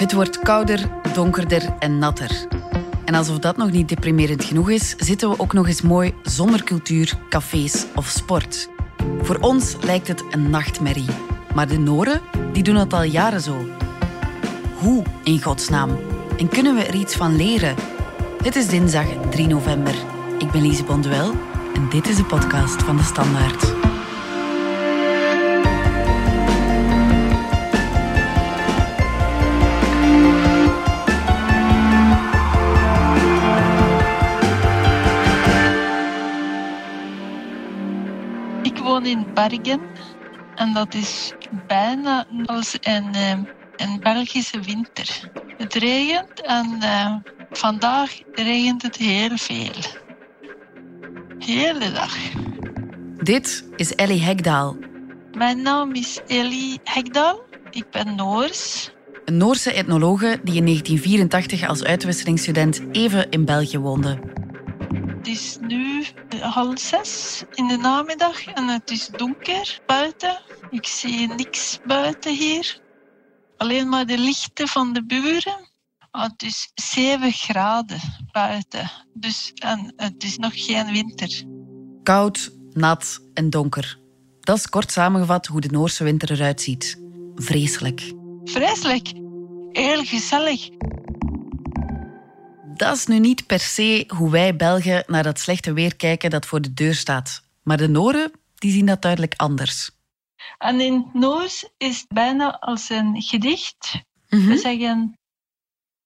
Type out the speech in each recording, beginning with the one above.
Het wordt kouder, donkerder en natter. En alsof dat nog niet deprimerend genoeg is, zitten we ook nog eens mooi zonder cultuur, cafés of sport. Voor ons lijkt het een nachtmerrie. Maar de Noren, die doen het al jaren zo. Hoe, in godsnaam? En kunnen we er iets van leren? Het is dinsdag 3 november. Ik ben Lise Bonduel en dit is de podcast van De Standaard. Bergen en dat is bijna als een, eh, een Belgische winter. Het regent en eh, vandaag regent het heel veel. Hele dag. Dit is Ellie Hekdaal, Mijn naam is Ellie Hekdal. Ik ben Noors. een Noorse etnologe die in 1984 als uitwisselingsstudent even in België woonde. Het is nu half zes in de namiddag en het is donker buiten. Ik zie niks buiten hier. Alleen maar de lichten van de buren. Ah, het is 7 graden buiten. Dus, en het is nog geen winter. Koud, nat en donker. Dat is kort samengevat hoe de Noorse winter eruit ziet. Vreselijk. Vreselijk. Heel gezellig. Dat is nu niet per se hoe wij Belgen naar dat slechte weer kijken dat voor de deur staat. Maar de Noren die zien dat duidelijk anders. En in het Noors is het bijna als een gedicht. Mhm. We zeggen...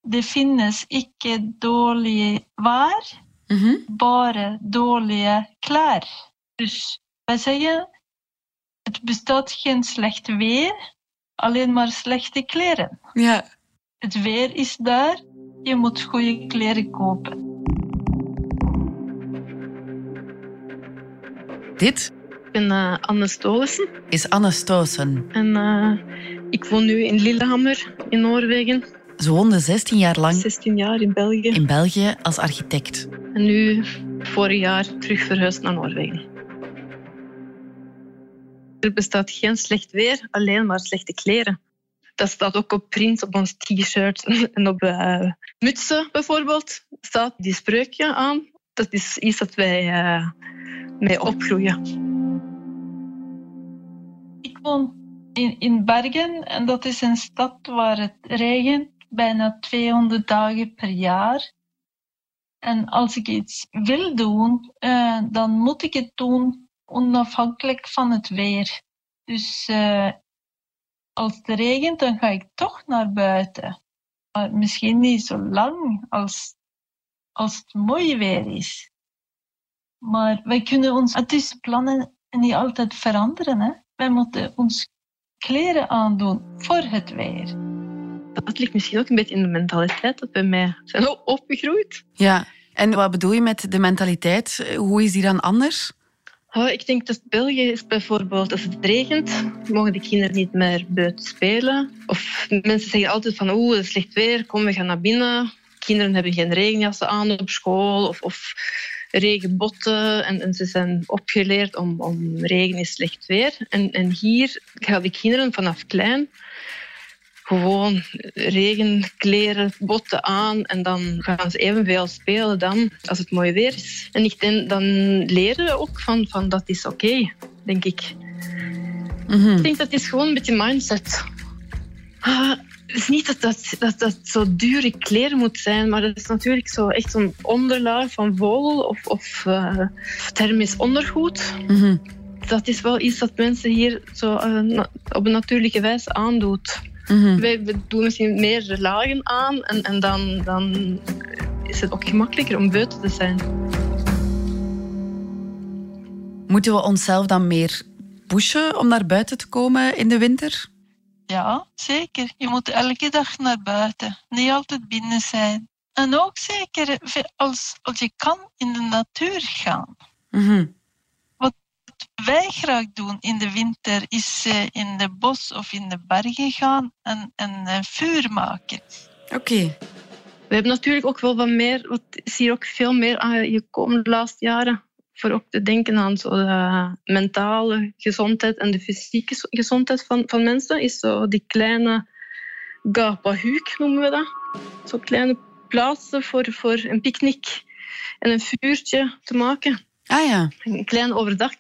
Det finnes ikke dårlig vær, Mhm. bare dårlige klær. Dus wij zeggen, het bestaat geen slecht weer, alleen maar slechte kleren. Ja. Het weer is daar, je moet goede kleren kopen. Dit Ik ben eh, Anne Stolissen is Anne Stoosen. en eh, ik woon nu in Lillehammer in Noorwegen. Ze woonde 16 jaar lang 16 jaar in België. in België als architect. En nu vorig jaar terug verhuisd naar Noorwegen. Er bestaat geen slecht weer, alleen maar slechte kleren. Dat staat ook op print op ons t-shirt en op eh, mutsen bijvoorbeeld. Staat die spreukje aan. Dat is iets dat wij eh, mee opgroeien. Ik woon in, in Bergen en dat is een stad waar het regent bijna 200 dagen per jaar. En als ik iets wil doen, eh, dan moet ik het doen onafhankelijk van het weer. Dus eh, als het regent, dan ga ik toch naar buiten. Maar misschien niet zo lang als, als het mooi weer is. Maar wij kunnen ons, het is plannen niet altijd veranderen. Hè? Wij moeten ons kleren aandoen voor het weer. Dat ligt misschien ook een beetje in de mentaliteit dat bij mij zijn opgegroeid. Ja. En wat bedoel je met de mentaliteit? Hoe is die dan anders? Oh, ik denk dat België is bijvoorbeeld, als het regent, mogen de kinderen niet meer buiten spelen. Of mensen zeggen altijd van, oeh, het is slecht weer, kom, we gaan naar binnen. Kinderen hebben geen regenjassen aan op school of, of regenbotten. En, en ze zijn opgeleerd om, om regen is slecht weer. En, en hier gaan de kinderen vanaf klein gewoon regenkleren, botten aan en dan gaan ze evenveel spelen dan als het mooi weer is. En ik denk, dan leren we ook van, van dat is oké, denk ik. Mhm. Ik denk dat is gewoon een beetje mindset. Ah, het is niet dat dat, dat dat zo dure kleren moet zijn, maar dat is natuurlijk zo echt zo'n onderlaag van vogel of, of eh, thermisch ondergoed. Mhm. Dat is wel iets dat mensen hier zo eh, op een natuurlijke wijze aandoet. Mhm. Wij we doen misschien meer lagen aan en, en dan, dan is het ook gemakkelijker om buiten te zijn. Moeten we onszelf dan meer pushen om naar buiten te komen in de winter? Ja, zeker. Je moet elke dag naar buiten. Niet altijd binnen zijn. En ook zeker als, als je kan in de natuur gaan. Mhm. wij graag doen in de winter is eh, in de bos of in de bergen gaan en, en eh, vuur maken. Oké. We hebben natuurlijk ook wel wat meer, wat is hier ook veel meer aan gekomen de laatste jaren. Voor ook te denken aan zo de mentale gezondheid en de fysieke gezondheid van, van mensen. Is zo die kleine Gapahuk noemen we dat. Zo kleine plaatsen voor, voor een picknick en een vuurtje te maken. Ah ja. Een klein overdak.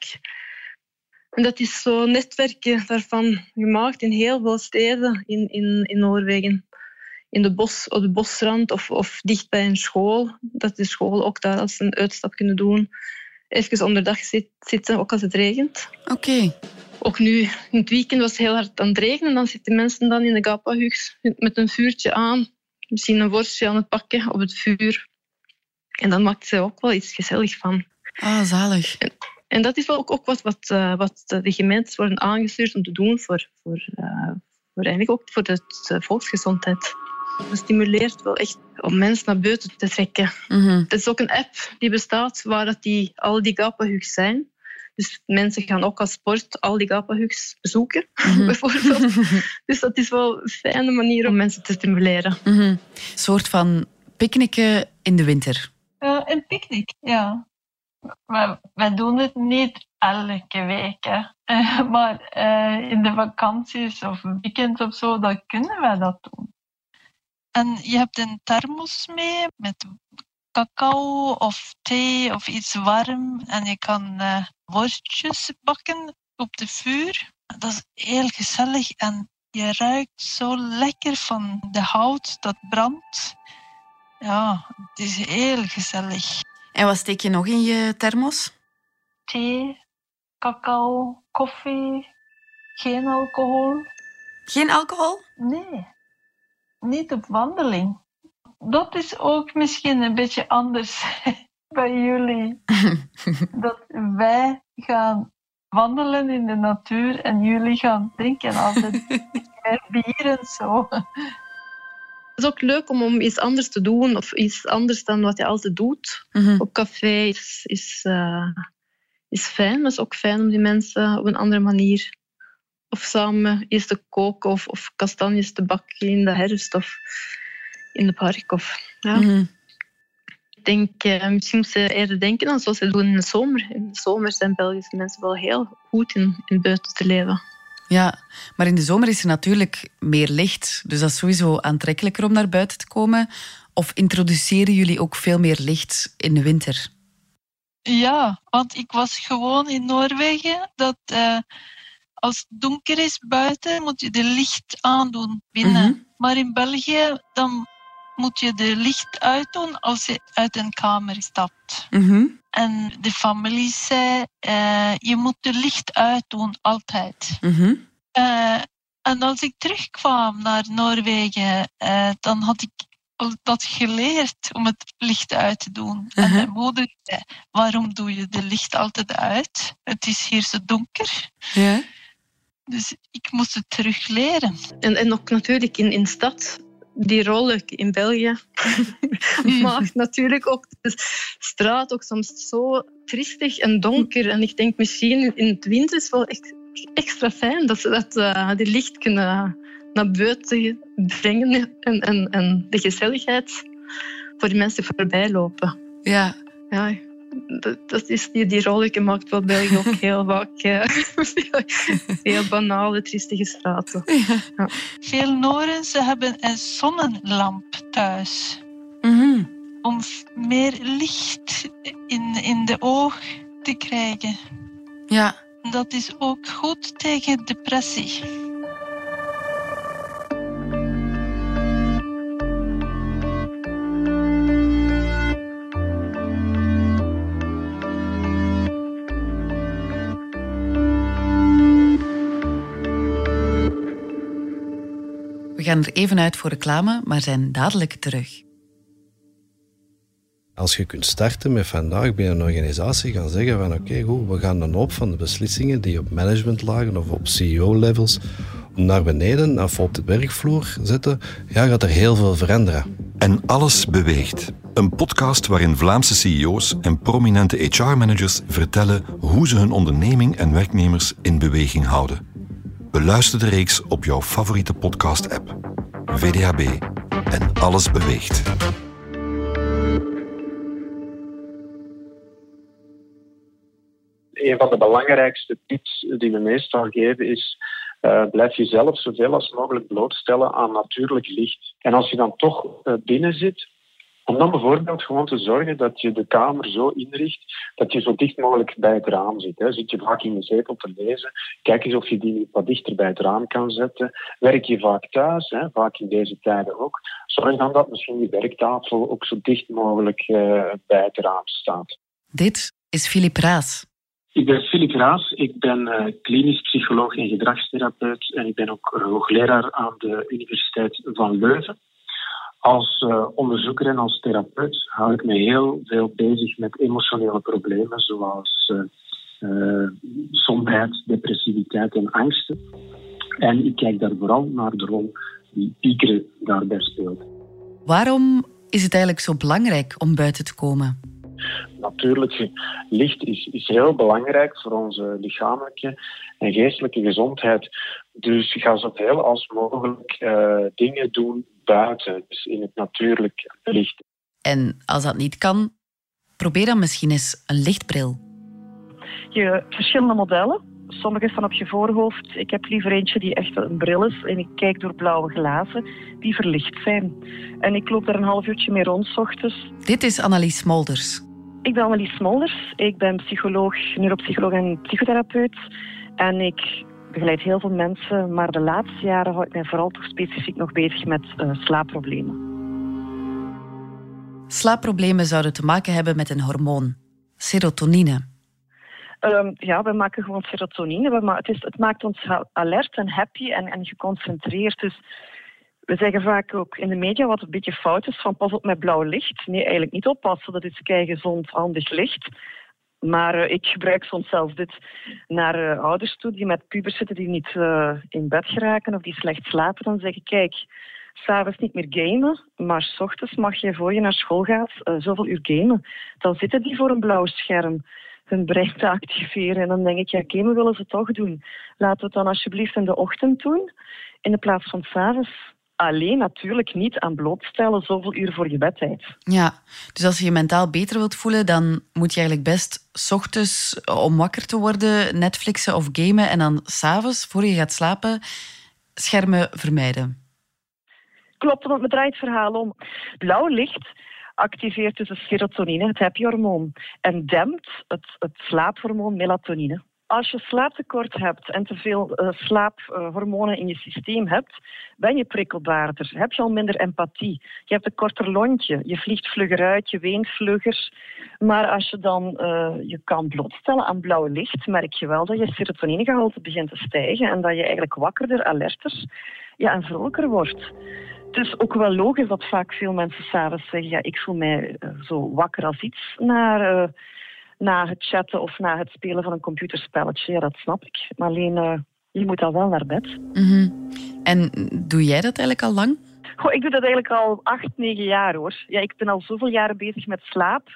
En dat is zo netwerken daarvan gemaakt in heel veel steden in, in, in Noorwegen. In de bos, op de bosrand of, of dicht bij een school. Dat de school ook daar als een uitstap kunnen doen. Even onderdag zitten, ook als het regent. Oké. Ook nu, in het weekend was het heel hard aan het regenen. Dan zitten mensen dan in de Gapahugs met een vuurtje aan. Misschien een worstje aan het pakken op het vuur. En dan maakt ze ook wel iets gezellig van. Ah, zalig. En dat is wel ook, ook wat, wat, uh, wat de gemeentes worden aangestuurd om te doen voor, voor, uh, voor eigenlijk ook voor de, de volksgezondheid. Het stimuleert wel echt om mensen naar buiten te trekken. Mm -hmm. Het is ook een app die bestaat waar dat die, al die gapahugs zijn. Dus mensen gaan ook als sport al die gapahugs bezoeken, mm -hmm. bijvoorbeeld. dus dat is wel een fijne manier om mensen te stimuleren. Mm -hmm. Een soort van picknicken in de winter. Uh, een picknick, ja. Wij doen het niet elke week. Uh, maar uh, in de vakanties of weekends of zo, dan kunnen wij dat doen. En je hebt een thermos mee met cacao of thee of iets warm. En je kan uh, worstjes bakken op de vuur. Dat is heel gezellig en je ruikt zo lekker van de hout dat brandt. Ja, het is heel gezellig. En wat steek je nog in je thermos? Thee, cacao, koffie, geen alcohol. Geen alcohol? Nee, niet op wandeling. Dat is ook misschien een beetje anders bij jullie. dat wij gaan wandelen in de natuur en jullie gaan drinken altijd meer bier en zo. Het is ook leuk om, om iets anders te doen of iets anders dan wat je altijd doet. Mm -hmm. Op café is, is, uh, is fijn, het is ook fijn om die mensen op een andere manier of samen iets te koken of, of kastanjes te bakken in de herfst of in het park. Of, ja. mm -hmm. Ik denk, uh, misschien moeten ze eerder denken aan zoals ze doen in de zomer. In de zomer zijn Belgische mensen wel heel goed in, in buiten te leven. Ja, maar in de zomer is er natuurlijk meer licht. Dus dat is sowieso aantrekkelijker om naar buiten te komen. Of introduceren jullie ook veel meer licht in de winter? Ja, want ik was gewoon in Noorwegen dat uh, als het donker is buiten moet je de licht aandoen binnen. Mhm. Mm -hmm. Maar in België dan moet je de licht uitdoen als je uit een kamer stapt. Mm -hmm. En de familie zei, uh, je moet de licht uitdoen, altijd. Mm -hmm. uh, en als ik terugkwam naar Noorwegen, uh, dan had ik dat geleerd om het licht uit te doen. En mijn moeder zei, waarom doe je de licht altijd uit? Het is hier zo donker. Ja. Dus ik moest het terug leren. En, en ook natuurlijk in, in stad die rol in België maakt natuurlijk ook de straat ook soms zo tristig en donker. En ik denk misschien in het winter is het wel echt extra fijn dat ze dat, uh, die licht kunnen naar buiten brengen en, en, en de gezelligheid voor die mensen voorbij lopen. Ja. Ja, dat, is, die, die rol maakt wel België ook heel vaak uh, heel banale, triestige straten. Ja. Ja. Veel Norensen hebben een zonnelamp thuis. Mm -hmm. Om meer licht in, in de oog te krijgen. Ja. Dat is ook goed tegen depressie. We gaan er even uit voor reclame, maar zijn dadelijk terug. Als je kunt starten met vandaag bij een organisatie gaan zeggen van oké, okay, goed, we gaan een hoop van de beslissingen die op managementlagen of op CEO-levels naar beneden of op de werkvloer zetten, ja, gaat er heel veel veranderen. En alles beweegt. Een podcast waarin Vlaamse CEO's en prominente HR-managers vertellen hoe ze hun onderneming en werknemers in beweging houden. Beluister de reeks op jouw favoriete podcast-app. VDHB. En alles beweegt. Een van de belangrijkste tips die we meestal geven is uh, blijf jezelf zoveel als mogelijk blootstellen aan natuurlijk licht. En als je dan toch uh, binnen zit, om dan bijvoorbeeld gewoon te zorgen dat je de kamer zo inricht dat je zo dicht mogelijk bij het raam zit. Hè. Zit je vaak in de zetel te lezen, kijk eens of je die wat dichter bij het raam kan zetten. Werk je vaak thuis, hè, vaak in deze tijden ook. Zorg dan dat misschien je werktafel ook zo dicht mogelijk uh, bij het raam staat. Dit is Filip Raas. Ik ben Filip Raas, ik ben uh, klinisch psycholoog en gedragstherapeut en ik ben ook hoogleraar aan de Universiteit van Leuven. Als uh, onderzoeker en als therapeut hou ik me heel veel bezig met emotionele problemen zoals uh, somberheid, depressiviteit en angsten. En ik kijk daar vooral naar de rol die piekeren daarbij speelt. Waarom is het eigenlijk zo belangrijk om buiten te komen? Natuurlijk, licht is, is heel belangrijk voor onze lichamelijke en geestelijke gezondheid. Dus ga zoveel als mogelijk uh, dingen doen buiten, dus in het natuurlijk licht. En als dat niet kan, probeer dan misschien eens een lichtbril. Je hebt verschillende modellen. Sommige staan op je voorhoofd. Ik heb liever eentje die echt een bril is. En ik kijk door blauwe glazen die verlicht zijn. En ik loop daar een half uurtje mee rond, s ochtends. Dit is Annelies Smolders. Ik ben Annelies Smolders. Ik ben psycholoog, neuropsycholoog en psychotherapeut. En ik begeleid heel veel mensen, maar de laatste jaren hou ik mij vooral toch specifiek nog bezig met uh, slaapproblemen. Slaapproblemen zouden te maken hebben met een hormoon, serotonine. Um, ja, we maken gewoon serotonine. Maar het, is, het maakt ons alert en happy en, en geconcentreerd. Dus we zeggen vaak ook in de media wat een beetje fout is van pas op met blauw licht. Nee, eigenlijk niet oppassen. Dat is kei gezond, handig licht. Maar uh, ik gebruik soms zelfs dit naar uh, ouders toe die met pubers zitten die niet uh, in bed geraken of die slecht slapen. Dan zeg ik, kijk, s'avonds niet meer gamen, maar s ochtends mag je voor je naar school gaat zoveel uur gamen. Dan zitten die voor een blauw scherm hun brein te activeren. En dan denk ik, ja, gamen willen ze toch doen. Laten we het dan alsjeblieft in de ochtend doen, in de plaats van s'avonds alleen natuurlijk niet aan blootstellen zoveel uur voor je bedtijd. Ja, dus als je je mentaal beter wilt voelen, dan moet je eigenlijk best s ochtends om wakker te worden Netflixen of gamen en dan s'avonds, voor je gaat slapen, schermen vermijden. Klopt, want me draait het verhaal om. Blauw licht activeert dus de serotonine, het happy hormoon, en dempt het, het slaaphormoon melatonine. Als je slaaptekort hebt en te veel uh, slaaphormonen in je systeem hebt, ben je prikkelbaarder. Heb je al minder empathie. Je hebt een korter lontje. Je vliegt vlugger uit, je weent vlugger. Maar als je dan uh, je kan blootstellen aan blauw licht, merk je wel dat je serotoninegehalte begint te stijgen en dat je eigenlijk wakkerder, alerter ja, en vrolijker wordt. Het is ook wel logisch dat vaak veel mensen s'avonds zeggen: ja, ik voel mij uh, zo wakker als iets naar na het chatten of na het spelen van een computerspelletje. Ja, dat snap ik. Maar alleen, uh, je moet al wel naar bed. Mm -hmm. En doe jij dat eigenlijk al lang? Goh, ik doe dat eigenlijk al acht, negen jaar hoor. Ja, ik ben al zoveel jaren bezig met slaap.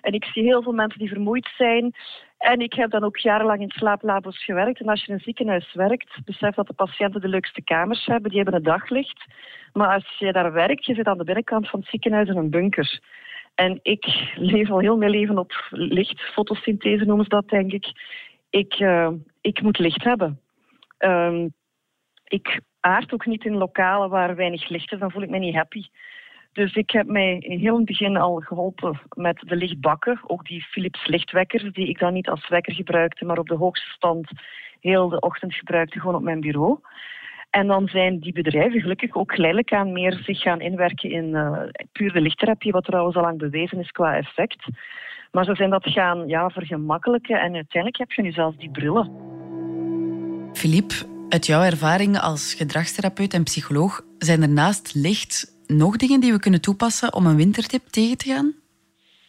En ik zie heel veel mensen die vermoeid zijn. En ik heb dan ook jarenlang in slaaplabo's gewerkt. En als je in een ziekenhuis werkt, besef dat de patiënten de leukste kamers hebben. Die hebben een daglicht. Maar als je daar werkt, je zit aan de binnenkant van het ziekenhuis in een bunker. En ik leef al heel mijn leven op licht. Fotosynthese noemen ze dat, denk ik. Ik, uh, ik moet licht hebben. Um, ik aard ook niet in lokalen waar weinig licht is. Dan voel ik me niet happy. Dus ik heb mij in heel het begin al geholpen met de lichtbakken. Ook die Philips lichtwekkers, die ik dan niet als wekker gebruikte, maar op de hoogste stand heel de ochtend gebruikte, gewoon op mijn bureau. En dan zijn die bedrijven gelukkig ook geleidelijk aan meer zich gaan inwerken in uh, puur de lichttherapie, wat trouwens al lang bewezen is qua effect. Maar ze zijn dat gaan ja, vergemakkelijken en uiteindelijk heb je nu zelfs die brillen. Philippe, uit jouw ervaring als gedragstherapeut en psycholoog, zijn er naast licht nog dingen die we kunnen toepassen om een wintertip tegen te gaan?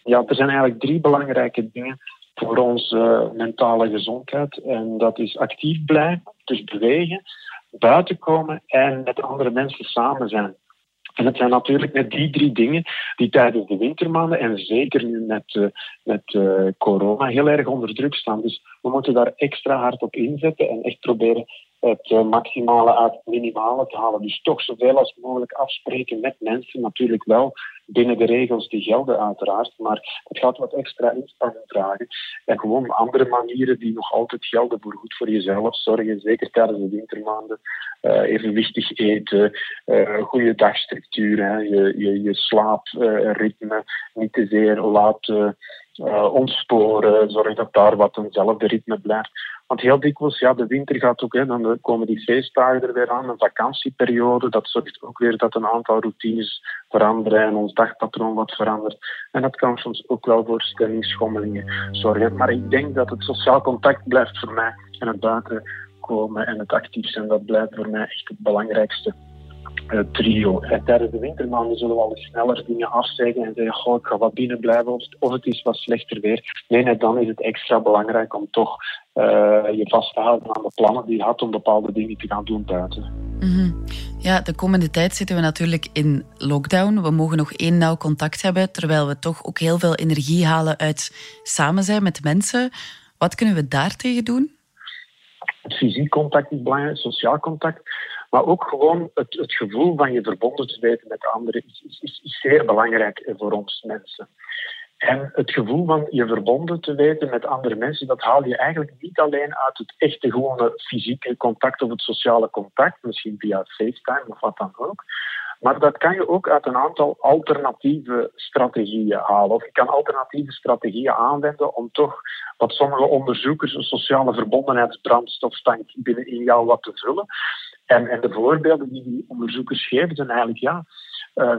Ja, er zijn eigenlijk drie belangrijke dingen voor onze mentale gezondheid. En dat is actief blijven, dus bewegen buiten komen en met andere mensen samen zijn. En het zijn natuurlijk net die drie dingen die tijdens de wintermaanden en zeker nu met, uh, met uh, corona heel erg onder druk staan. Dus we moeten daar extra hard op inzetten en echt proberen het eh, maximale uit het minimale te halen. Dus toch zoveel als mogelijk afspreken met mensen. Natuurlijk wel binnen de regels die gelden, uiteraard. Maar het gaat wat extra inspanning vragen. En gewoon andere manieren die nog altijd gelden voor goed voor jezelf zorgen. Zeker tijdens de wintermaanden. Uh, evenwichtig eten, uh, goede dagstructuur, hè. Je, je, slaapritme niet te zeer laten ontsporen. Zorg dat daar wat eenzelfde ritme blijft. Want heel dikwijls, ja, de winter gaat ook, hè, dan komen die feestdagen er weer aan, een vakantieperiode. Dat zorgt ook weer dat een aantal routines veranderen en ons dagpatroon wat verandert. En dat kan soms ook wel voor stemmingschommelingen zorgen. Maar ik denk dat het sociaal contact blijft voor mij en het buiten komen en het actief zijn, dat blijft voor mij echt het belangrijkste trio. En tijdens de wintermaanden zullen we al sneller dingen afzeggen en zeggen, goh, ik ga wat binnen blijven of, of het is wat slechter weer. Nee, net dan is het extra belangrijk om toch uh, je vast te houden aan de plannen die je had om bepaalde dingen te gaan doen buiten. Mm -hmm. Ja, de komende tijd zitten we natuurlijk in lockdown. We mogen nog één nauw contact hebben, terwijl we toch ook heel veel energie halen uit samen zijn met mensen. Wat kunnen we daartegen doen? Fysiek contact is belangrijk, sociaal contact. Maar ook gewoon het, het gevoel van je verbonden te weten met anderen is, is, is, zeer belangrijk voor ons mensen. En het gevoel van je verbonden te weten met andere mensen, dat haal je eigenlijk niet alleen uit het echte gewone fysieke contact of het sociale contact, misschien via FaceTime of wat dan ook. Maar dat kan je ook uit een aantal alternatieve strategieën halen. Of je kan alternatieve strategieën aanwenden om toch wat sommige onderzoekers een sociale verbondenheidsbrandstoftank binnen in jou wat te vullen. En, en de voorbeelden die die onderzoekers geven zijn eigenlijk ja, uh,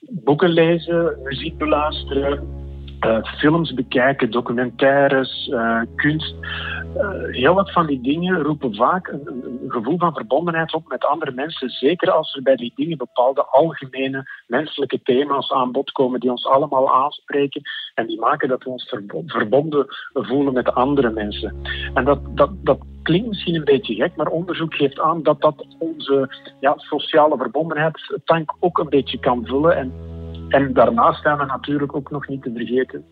boeken lezen, muziek beluisteren, uh, films bekijken, documentaires, uh, kunst. Uh, heel wat van die dingen roepen vaak een, een, gevoel van verbondenheid op met andere mensen. Zeker als er bij die dingen bepaalde algemene menselijke thema's aan bod komen die ons allemaal aanspreken en die maken dat we ons verbonden voelen met andere mensen. En dat, dat, dat klinkt misschien een beetje gek, maar onderzoek geeft aan dat dat onze ja, sociale verbondenheidstank ook een beetje kan vullen. En en daarnaast zijn we natuurlijk ook nog niet te vergeten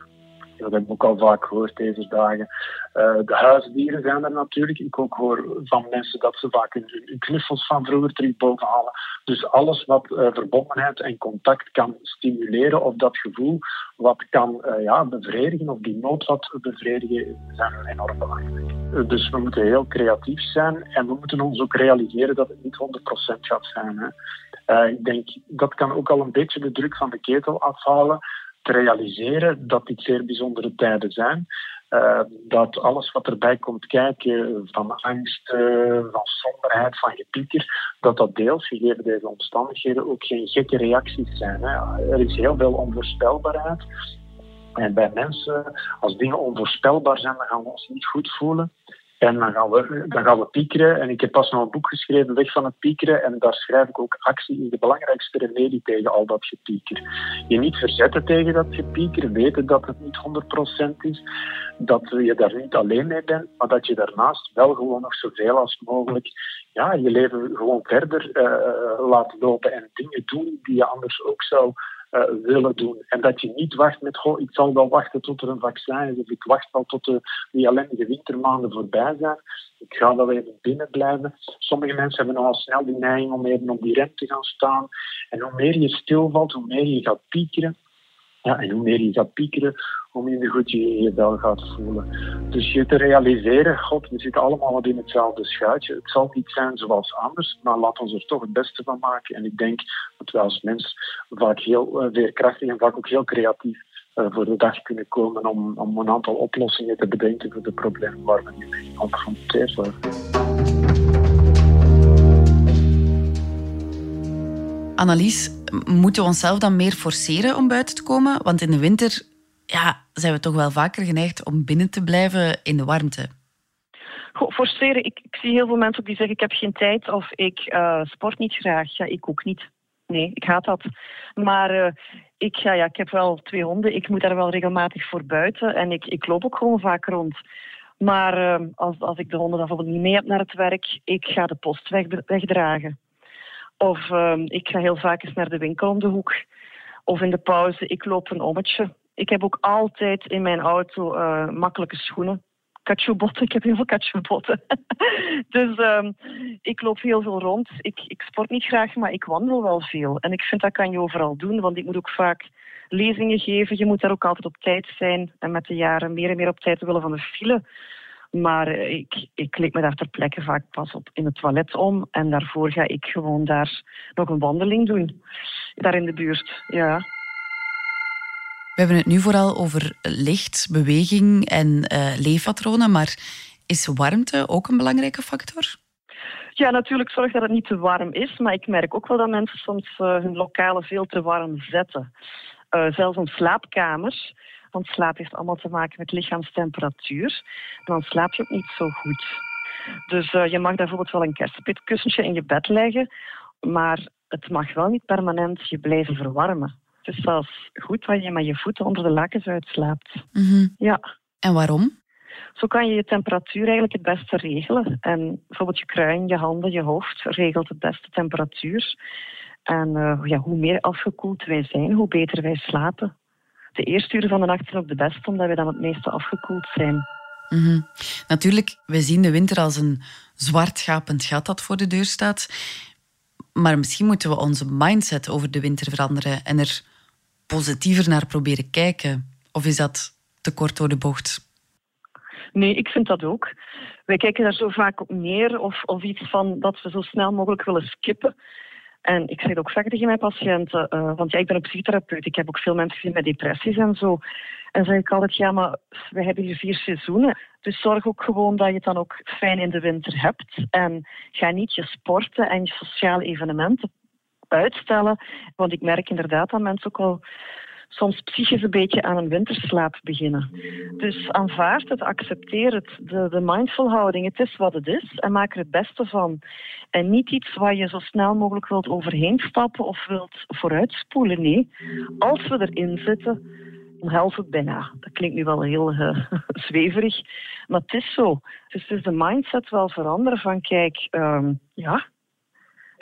dat heb ik ook al vaak gehoord deze dagen. Uh, de huisdieren zijn er natuurlijk. Ik ook hoor van mensen dat ze vaak hun, knuffels van vroeger terug bovenhalen. Dus alles wat uh, verbondenheid en contact kan stimuleren of dat gevoel wat kan uh, ja, bevredigen of die nood wat bevredigen, zijn enorm belangrijk. dus we moeten heel creatief zijn en we moeten ons ook realiseren dat het niet 100% gaat zijn. Hè. Ik denk dat kan ook al een beetje de druk van de ketel afhalen te realiseren dat dit zeer bijzondere tijden zijn. Uh, dat alles wat erbij komt kijken, van angst, uh, van somberheid, van gepieker, dat dat deels, gegeven deze omstandigheden, ook geen gekke reacties zijn. Hè. Er is heel veel onvoorspelbaarheid. En bij mensen, als dingen onvoorspelbaar zijn, dan gaan we ons niet goed voelen. En dan gaan, we, dan piekeren. En ik heb pas nog een boek geschreven, Weg van het piekeren. En daar schrijf ik ook actie is de belangrijkste remedie tegen al dat gepieker. Je niet verzetten tegen dat gepieker, weten dat het niet 100% is. Dat je daar niet alleen mee bent, maar dat je daarnaast wel gewoon nog zoveel als mogelijk ja, je leven gewoon verder uh, laat lopen en dingen doen die je anders ook zou uh, willen doen. En dat je niet wacht met, goh, ik zal wel wachten tot er een vaccin is, of ik wacht wel tot de, die ellendige wintermaanden voorbij zijn. Ik ga wel even binnen blijven. Sommige mensen hebben nogal snel de neiging om even op die rem te gaan staan. En hoe meer je stilvalt, hoe meer je gaat piekeren. Ja, en hoe meer je gaat piekeren, hoe minder goed je je wel gaat voelen. Dus je te realiseren, god, we zitten allemaal wat in hetzelfde schuitje. Het zal niet zijn zoals anders, maar laat ons er toch het beste van maken. En ik denk dat wij als mens vaak heel veerkrachtig en vaak ook heel creatief uh, voor de dag kunnen komen om, om een aantal oplossingen te bedenken voor de problemen waar we nu mee geconfronteerd worden. Annelies, moeten we onszelf dan meer forceren om buiten te komen? Want in de winter ja, zijn we toch wel vaker geneigd om binnen te blijven in de warmte. Goh, forceren, ik, ik, zie heel veel mensen die zeggen ik heb geen tijd of ik uh, sport niet graag. Ja, ik ook niet. Nee, ik haat dat. Maar uh, ik, ja, ja, ik heb wel twee honden. Ik moet daar wel regelmatig voor buiten. En ik, ik loop ook gewoon vaak rond. Maar uh, als, als ik de honden dan bijvoorbeeld niet mee heb naar het werk, ik ga de post weg, wegdragen. Of ik ga heel vaak eens naar de winkel om de hoek. Of in de pauze, ik loop een ommetje ik heb ook altijd in mijn auto uh, makkelijke schoenen. Cacciobotten, ik heb heel veel cacciobotten. dus um, ik loop heel veel rond. Ik, ik sport niet graag, maar ik wandel wel veel. En ik vind dat kan je overal doen, want ik moet ook vaak lezingen geven. Je moet daar ook altijd op tijd zijn. En met de jaren meer en meer op tijd willen van de file. Maar eh, ik, ik kleed me daar ter plekke vaak pas op in het toilet om. En daarvoor ga ik gewoon daar nog een wandeling doen. Daar in de buurt, ja. We hebben het nu vooral over licht, beweging en uh, leefpatronen. Maar is warmte ook een belangrijke factor? Ja, natuurlijk zorg dat het niet te warm is. Maar ik merk ook wel dat mensen soms uh, hun lokalen veel te warm zetten. Uh, zelfs een slaapkamer want slaap heeft allemaal te maken met lichaamstemperatuur. Dan slaap je ook niet zo goed. Dus uh, je mag bijvoorbeeld wel een kerstpitkussentje in je bed leggen, maar het mag wel niet permanent je blijven verwarmen. Het is zelfs goed wanneer je met je voeten onder de lakens uitslaapt. Mm Ja. En waarom? Zo kan je je temperatuur eigenlijk het beste regelen. En bijvoorbeeld je kruin, je handen, je hoofd regelt het beste temperatuur. En uh, ja, hoe meer afgekoeld wij zijn, hoe beter wij slapen de eerste uren van de nacht zijn ook de beste, omdat we dan het meeste afgekoeld zijn. Mm Natuurlijk, we zien de winter als een zwart gapend gat dat voor de deur staat. Maar misschien moeten we onze mindset over de winter veranderen en er positiever naar proberen kijken. Of is dat te kort door de bocht? Nee, ik vind dat ook. Wij kijken daar zo vaak op neer of, of iets van dat we zo snel mogelijk willen skippen. En ik zeg ook vaak tegen mijn patiënten, uh, want ja, ik ben ook psychotherapeut, ik heb ook veel mensen gezien met depressies en zo. En zeg ik altijd, ja, maar we hebben hier vier seizoenen. Dus zorg ook gewoon dat je het dan ook fijn in de winter hebt. En ga niet je sporten en je sociale evenementen uitstellen. Want ik merk inderdaad dat mensen ook al soms psychisch een beetje aan een winterslaap beginnen. Dus aanvaard het, accepteer het, de, de mindful houding. Het is wat het is en maak er het beste van. En niet iets waar je zo snel mogelijk wilt overheen stappen of wilt vooruitspoelen. Nee, als we erin zitten, helpt het bijna. Dat klinkt nu wel heel uh, zweverig, maar het is zo. Dus is de mindset wel veranderen van kijk, um, ja,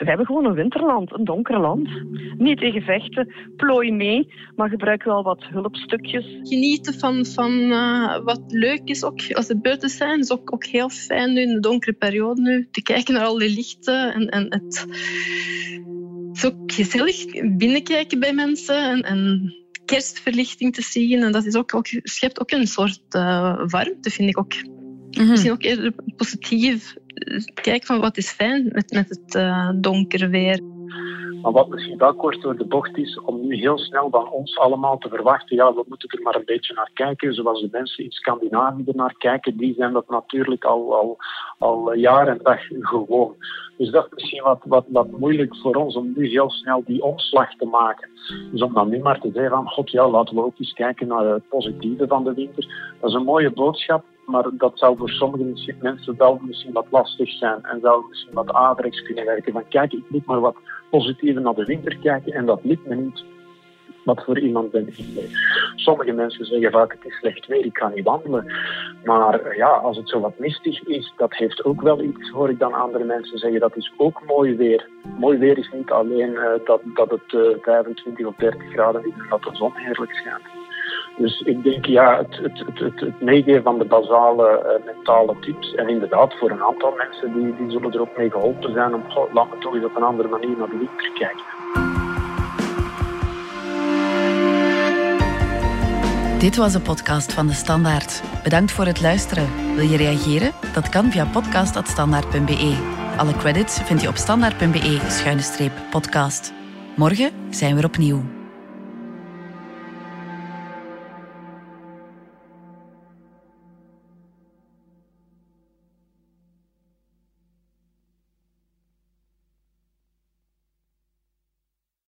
we hebben gewoon een winterland, een donker land. Niet tegen vechten, plooi mee, maar gebruik wel wat hulpstukjes. Genieten van, van uh, wat leuk is, ook als het buiten zijn, is ook, ook heel fijn nu in de donkere periode nu, te kijken naar al die lichten en, en het... Is ook gezellig binnenkijken bij mensen en, en kerstverlichting te zien. En dat is ook, ook, schept ook een soort uh, warmte, vind ik ook. Mm -hmm. Misschien ook eerder positief kijk van wat is fijn met, met het uh, donkere weer. Maar wat misschien wel kort door de bocht is, om nu heel snel van ons allemaal te verwachten, ja, we moeten er maar een beetje naar kijken, zoals de mensen in Scandinavië er naar kijken, die zijn dat natuurlijk al, al, al jaar en dag gewoon. Dus dat is misschien wat, wat, wat moeilijk voor ons om nu heel snel die omslag te maken. Dus om dan nu maar te zeggen van, god ja, laten we ook eens kijken naar het positieve van de winter. Dat is een mooie boodschap, maar dat zou voor sommige mensen wel misschien wat lastig zijn en zou misschien wat averechts kunnen werken. Van kijk, ik moet maar wat positiever naar de winter kijken en dat lukt me niet. Wat voor iemand ben ik? Sommige mensen zeggen vaak het is slecht weer, ik kan niet wandelen. Maar ja, als het zo wat mistig is, dat heeft ook wel iets, hoor ik dan andere mensen zeggen, dat is ook mooi weer. Mooi weer is niet alleen uh, dat, dat het uh, 25 of 30 graden is en dat de zon heerlijk schijnt. Dus ik denk ja, het, het, het, het, meegeven van de basale uh, mentale tips. En inderdaad, voor een aantal mensen die, die zullen er ook mee geholpen zijn om laten we toch eens op een andere manier naar de winter kijken. Dit was de podcast van De Standaard. Bedankt voor het luisteren. Wil je reageren? Dat kan via podcast.standaard.be. Alle credits vind je op standaard.be-podcast. Morgen zijn we opnieuw.